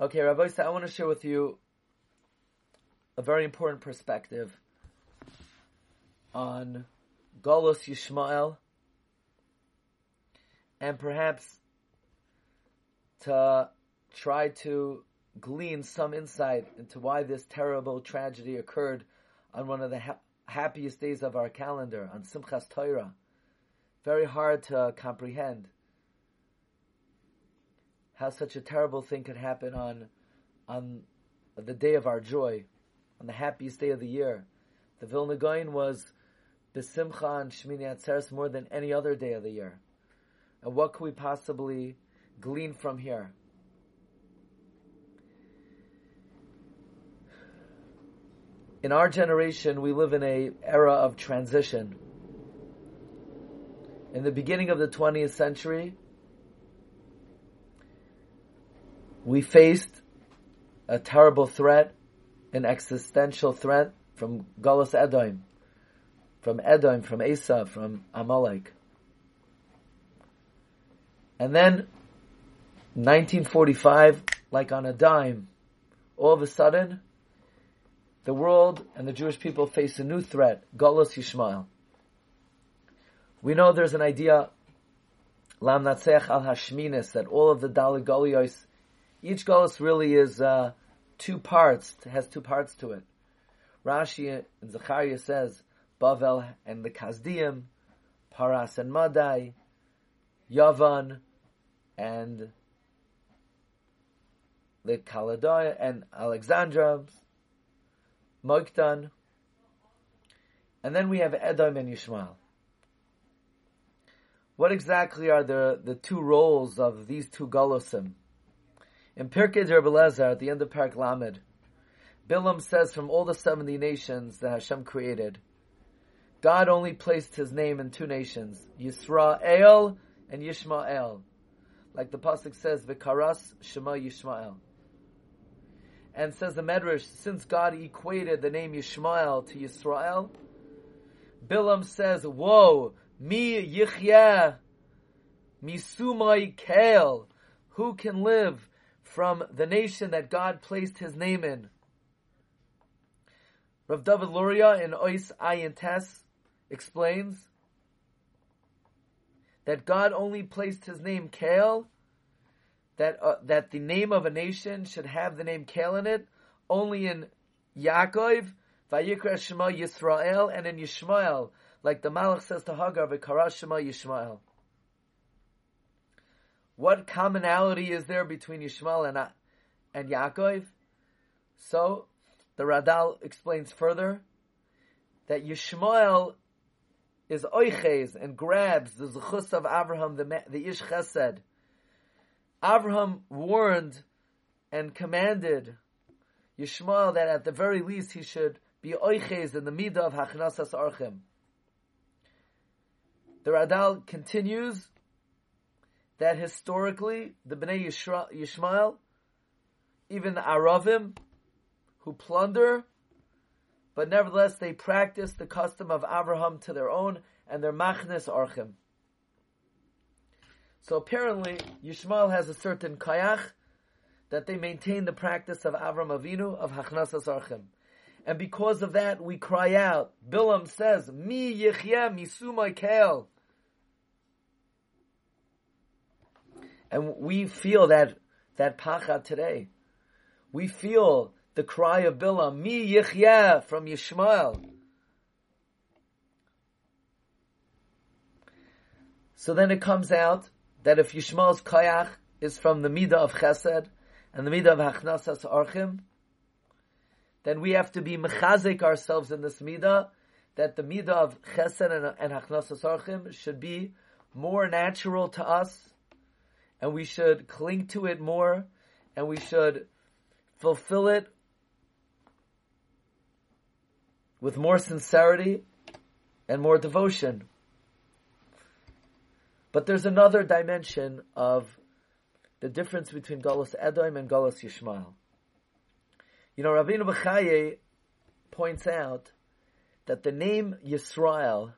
Okay, Rabbi, I want to share with you a very important perspective on Golos Yishmael and perhaps to try to glean some insight into why this terrible tragedy occurred on one of the ha- happiest days of our calendar, on Simchas Torah. Very hard to comprehend how such a terrible thing could happen on on the day of our joy, on the happiest day of the year. The Vilna Gaon was Besimcha and Shmini Atzeres more than any other day of the year. And what could we possibly glean from here? In our generation, we live in a era of transition. In the beginning of the 20th century, we faced a terrible threat, an existential threat from Golos Edom, from Edom, from Asa, from Amalek. And then, 1945, like on a dime, all of a sudden, the world and the Jewish people face a new threat, Golos Yishmael. We know there's an idea, Lam Natsech al Hashminis, that all of the Dalit Golios, each Golos really is uh, two parts, has two parts to it. Rashi and Zechariah says, Bavel and the Kazdiim, Paras and Madai, Yavan, and the Kaladoy and Alexandra, Moiktan, and then we have Edom and Yishmael. What exactly are the, the two roles of these two Golosim? In Pirkei Rebelezer, at the end of Parak Lamed, Bilam says from all the 70 nations that Hashem created, God only placed his name in two nations, Yisrael and Yishmael. Like the Pasuk says, Vikaras Shema Yishmael. And says the Medrash, since God equated the name Yishmael to Yisrael, Bilam says, Whoa, mi yichya, misumai kael, who can live from the nation that God placed his name in? Rav David Luria in Ois Ayin Tes explains that God only placed his name Kael, that uh, that the name of a nation should have the name Kael in it, only in Yaakov, Vayikra Shema Yisrael, and in Yishmael, like the Malach says to Hagar, V'kara Shema Yishmael. What commonality is there between Yishmael and, and Yaakov? So, the Radal explains further that Yishmael is oiches and grabs the zechus of Abraham, the, the ish chesed. Abraham warned and commanded Yishmael that at the very least he should be oiches in the midah of hachnasas archim. The Radal continues that historically the Bnei Yishmael, even the Aravim, who plunder, but nevertheless they practice the custom of Abraham to their own and their machnes archim. So apparently, Yishmael has a certain kayach that they maintain the practice of Avram Avinu of Hachnasas Archim. And because of that, we cry out. Bilam says, Mi yichye misumay kel. And we feel that, that pacha today. We feel the cry of Bilam, Mi yichye from Yishmael. So then it comes out that if Yishmael's kayach is from the midah of chesed and the midah of hachnasas archim, then we have to be mechazik ourselves in this midah, that the midah of chesed and, and hachnasas archim should be more natural to us, and we should cling to it more, and we should fulfill it with more sincerity and more devotion. But there's another dimension of the difference between Golos Edom and Golos Yishmael. You know, Rabbeinu Bechaye points out that the name Yisrael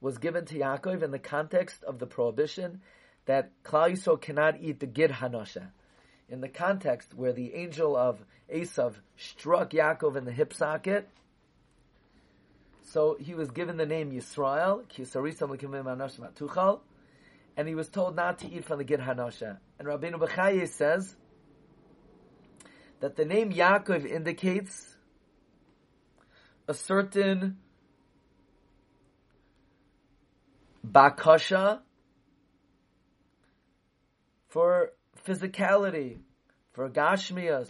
was given to Yaakov in the context of the prohibition that Klal Yisrael cannot eat the gid hanosha. in the context where the angel of Esav struck Yaakov in the hip socket. So he was given the name Yisrael, and he was told not to eat from the Gid Hanasha. And Rabbeinu Bechaye says that the name Yaakov indicates a certain bakasha for physicality, for gashmias,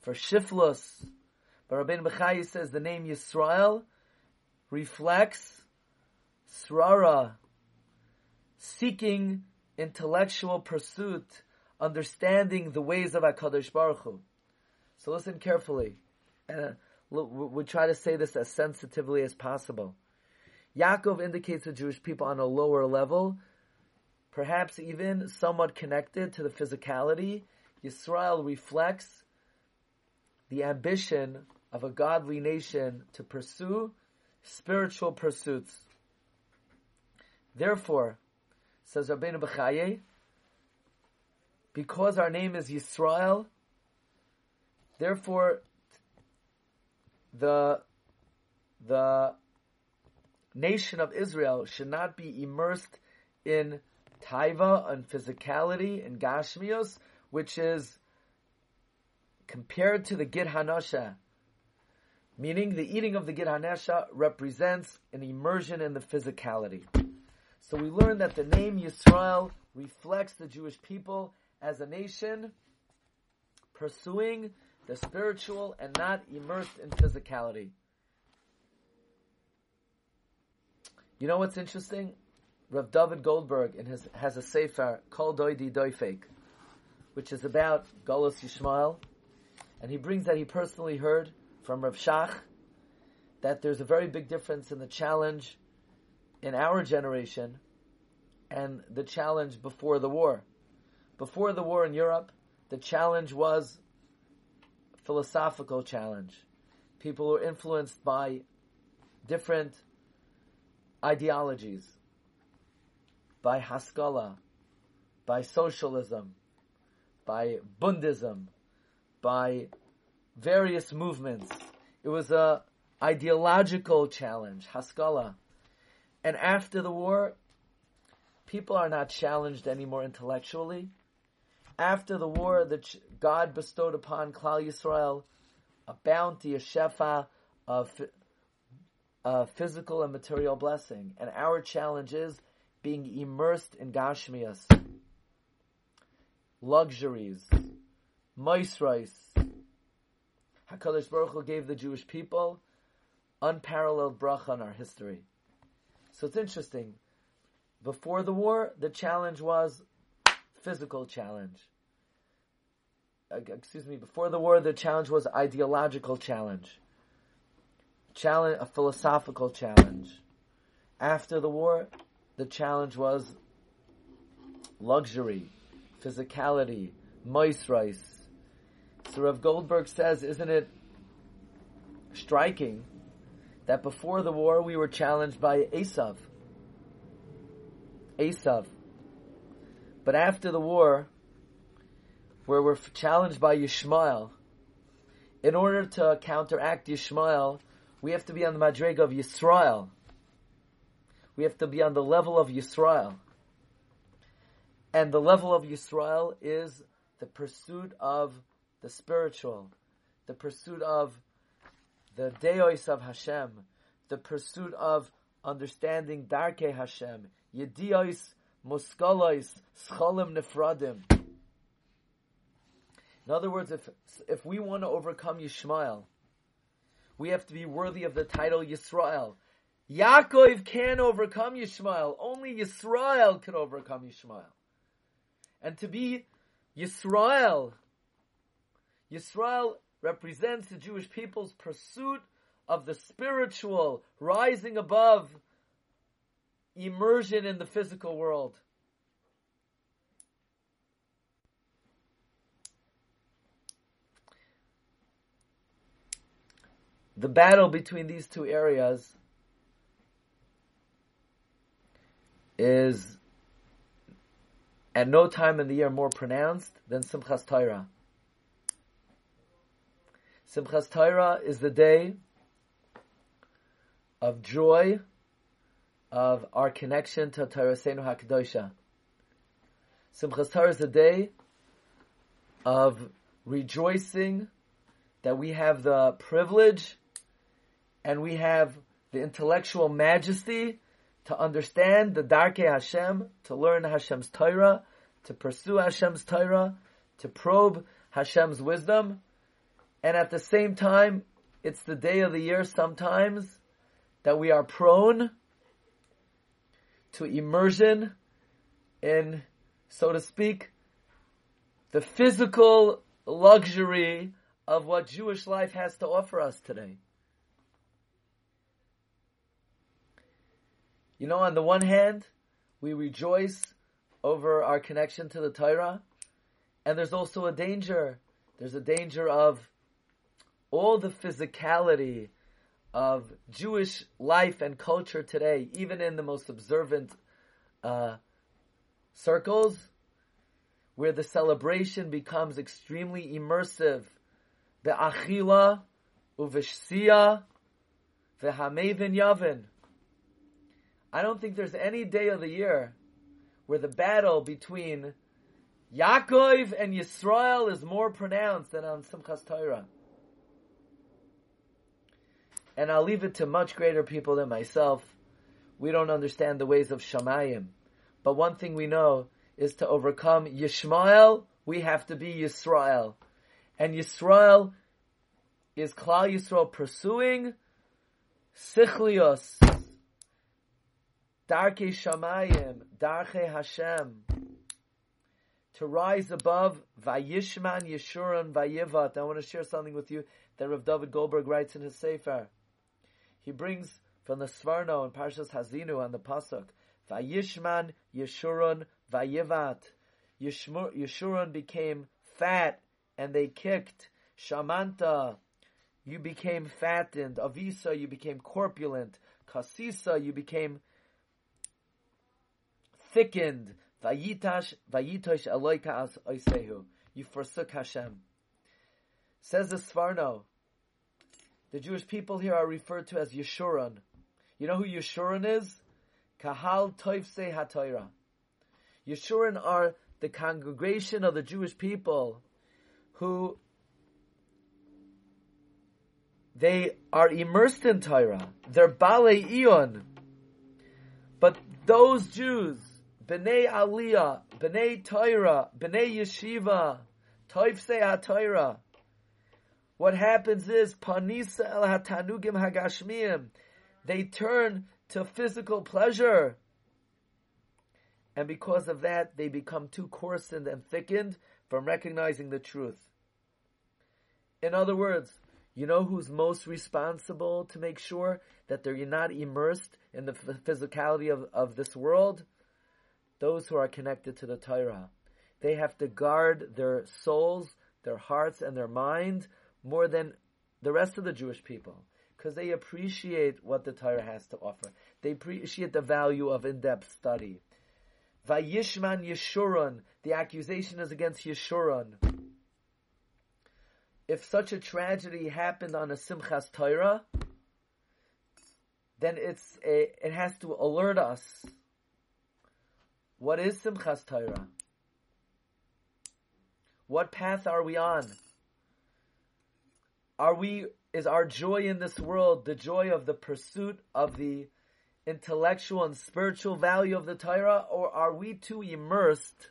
for shiflus. But Rabbeinu Bechaye says the name Yisrael reflects srara, seeking intellectual pursuit, understanding the ways of HaKadosh Baruch Hu. So listen carefully. And uh, we try to say this as sensitively as possible. Yaakov indicates the Jewish people on a lower level, perhaps even somewhat connected to the physicality. Yisrael reflects the ambition of a godly nation to pursue spiritual pursuits. Therefore, says Rabbeinu Bechaye, because our name is Yisrael, therefore the the nation of Israel should not be immersed in taiva and physicality and gashmios, which is compared to the gid hanasha, meaning the eating of the gid hanasha represents an immersion in the physicality. So we learn that the name Yisrael reflects the Jewish people as a nation pursuing the spiritual and not immersed in physicality. You know what's interesting? Rav David Goldberg in his has a sefer called Doidi Doifek, which is about Golos Yishmael, and he brings that he personally heard from Rav Shach that there's a very big difference in the challenge in our generation and the challenge before the war. Before the war in Europe, the challenge was philosophical challenge. People were influenced by different ideologies, by Haskalah, by socialism, by Bundism, by various movements. It was a ideological challenge, Haskalah. And after the war, people are not challenged anymore intellectually. After the war, ch- God bestowed upon Klal Yisrael a bounty, a shefa uh, physical and material blessing. And our challenge is being immersed in Gashmias, luxuries, moisrais. HaKadosh Baruch Hu gave the Jewish people unparalleled bracha in our history. So it's interesting. Before the war, the challenge was physical challenge. Uh, excuse me, before the war, the challenge was ideological challenge challenge, a philosophical challenge. After the war, the challenge was luxury, physicality, moisrais. So Rav Goldberg says, isn't it striking that before the war we were challenged by Esav? Esav. But after the war, where we're challenged by Yishmael, in order to counteract Yishmael, we have to be on the madrega of Yisrael. We have to be on the level of Yisrael. And the level of Yisrael is the pursuit of the spiritual, the pursuit of the deos of Hashem, the pursuit of understanding Darke Hashem, Yedios, Muskalois, Scholim Nefradim. In other words, if if we want to overcome Yishmael, we have to be worthy of the title Yisrael. Yaakov can overcome Yishmael. Only Yisrael can overcome Yishmael. And to be Yisrael, Yisrael represents the Jewish people's pursuit of the spiritual, rising above immersion in the physical world. the battle between these two areas is at no time in the year more pronounced than Simchas Torah. Simchas Torah is the day of joy of our connection to Torah Seinu HaKadosha. Simchas Torah is the day of rejoicing that we have the privilege and we have the intellectual majesty to understand the Darkei Hashem, to learn Hashem's Torah, to pursue Hashem's Torah, to probe Hashem's wisdom, and at the same time, it's the day of the year sometimes that we are prone to immersion in, so to speak, the physical luxury of what Jewish life has to offer us today. You know, on the one hand, we rejoice over our connection to the Torah, and there's also a danger. There's a danger of all the physicality of Jewish life and culture today, even in the most observant uh, circles, where the celebration becomes extremely immersive. The achila, uveshsia, v'hamevin yavin. I don't think there's any day of the year where the battle between Yaakov and Yisrael is more pronounced than on Simchas Torah. And I'll leave it to much greater people than myself. We don't understand the ways of Shamayim. But one thing we know is to overcome Yishmael, we have to be Yisrael. And Yisrael is Klal Yisrael pursuing Sichlios, Darkei Shamayim, Darkei Hashem, to rise above Vayishman, Yeshurun, Vayivat. I want to share something with you that Rav David Goldberg writes in his Sefer. He brings from the Sforno and Parshas Haazinu on the Pasuk, Vayishman, Yeshurun, Vayivat. Yeshurun became fat and they kicked. Shamanta, you became fattened. Avisa, you became corpulent. Kasisa, you became thickened. Vayitash, vayitosh Eloika as oisehu. You forsook Hashem. Says the Sforno, the Jewish people here are referred to as Yeshurun. You know who Yeshurun is? Kahal Toifse HaTorah. Yeshurun are the congregation of the Jewish people who they are immersed in Torah. They're Bale Ion. But those Jews Bnei Aliyah, Bnei Torah, Bnei Yeshiva, Toifse HaTorah. What happens is, Panisa El HaTanugim HaGashmiyim, they turn to physical pleasure. And because of that, they become too coarsened and thickened from recognizing the truth. In other words, you know who's most responsible to make sure that they're not immersed in the physicality of, of this world? Those who are connected to the Torah. They have to guard their souls, their hearts, and their mind more than the rest of the Jewish people because they appreciate what the Torah has to offer. They appreciate the value of in-depth study. Vayishman Yeshurun, the accusation is against Yeshurun. If such a tragedy happened on a Simchas Torah, then it's a, it has to alert us what is Simchas Torah? What path are we on? Are we, is our joy in this world the joy of the pursuit of the intellectual and spiritual value of the Torah, or are we too immersed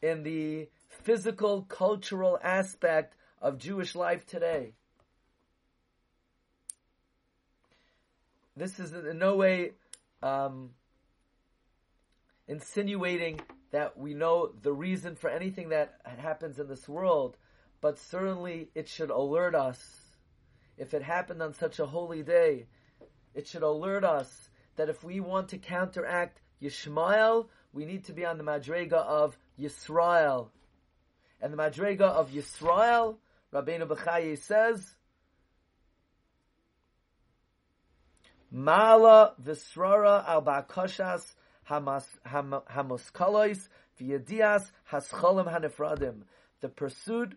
in the physical, cultural aspect of Jewish life today? This is in no way um, insinuating that we know the reason for anything that happens in this world, but certainly it should alert us. If it happened on such a holy day, it should alert us that if we want to counteract Yishmael, we need to be on the Madrega of Yisrael. And the Madrega of Yisrael, Rabbeinu Bechaye says, Mala Visrara al Bakashas Hamuskalois V'yadias hascholim hanefradim, the pursuit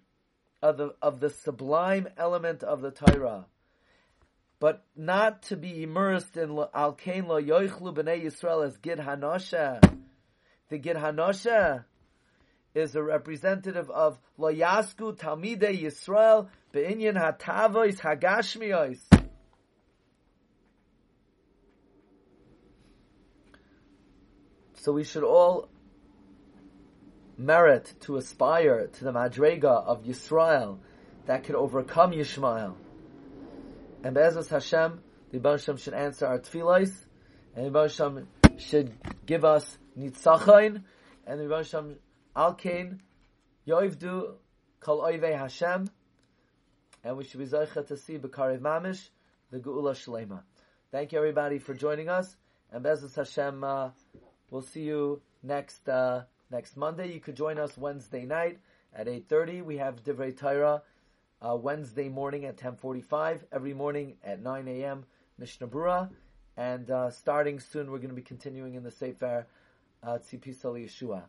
of the of the sublime element of the Torah, but not to be immersed in al kain lo yoichlu b'nei Yisrael as gid hanosha. The gid hanosha is a representative of lo yasku talmidei Yisrael be'inyan hatavois hagashmiyos. So we should all merit to aspire to the madrega of Yisrael that could overcome Yishmael. And Be'ezus Hashem, the Ibn should answer our tefillahs, and the Ibn should give us nitzachain, and the Ibn Hashem alkein yoivdu kol oivei Hashem, and we should be zeicha to see Bekarev Mamish, the Geula Shlema. Thank you everybody for joining us, and Be'ezus Hashem, uh, we'll see you next, uh, next Monday. You could join us Wednesday night at 8.30. We have Divrei Torah uh, Wednesday morning at 10.45. Every morning at 9 a.m. Mishnah Berurah. And uh, starting soon, we're going to be continuing in the Sefer uh, Tzipis Yeshua.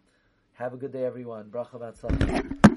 Have a good day, everyone. Bracha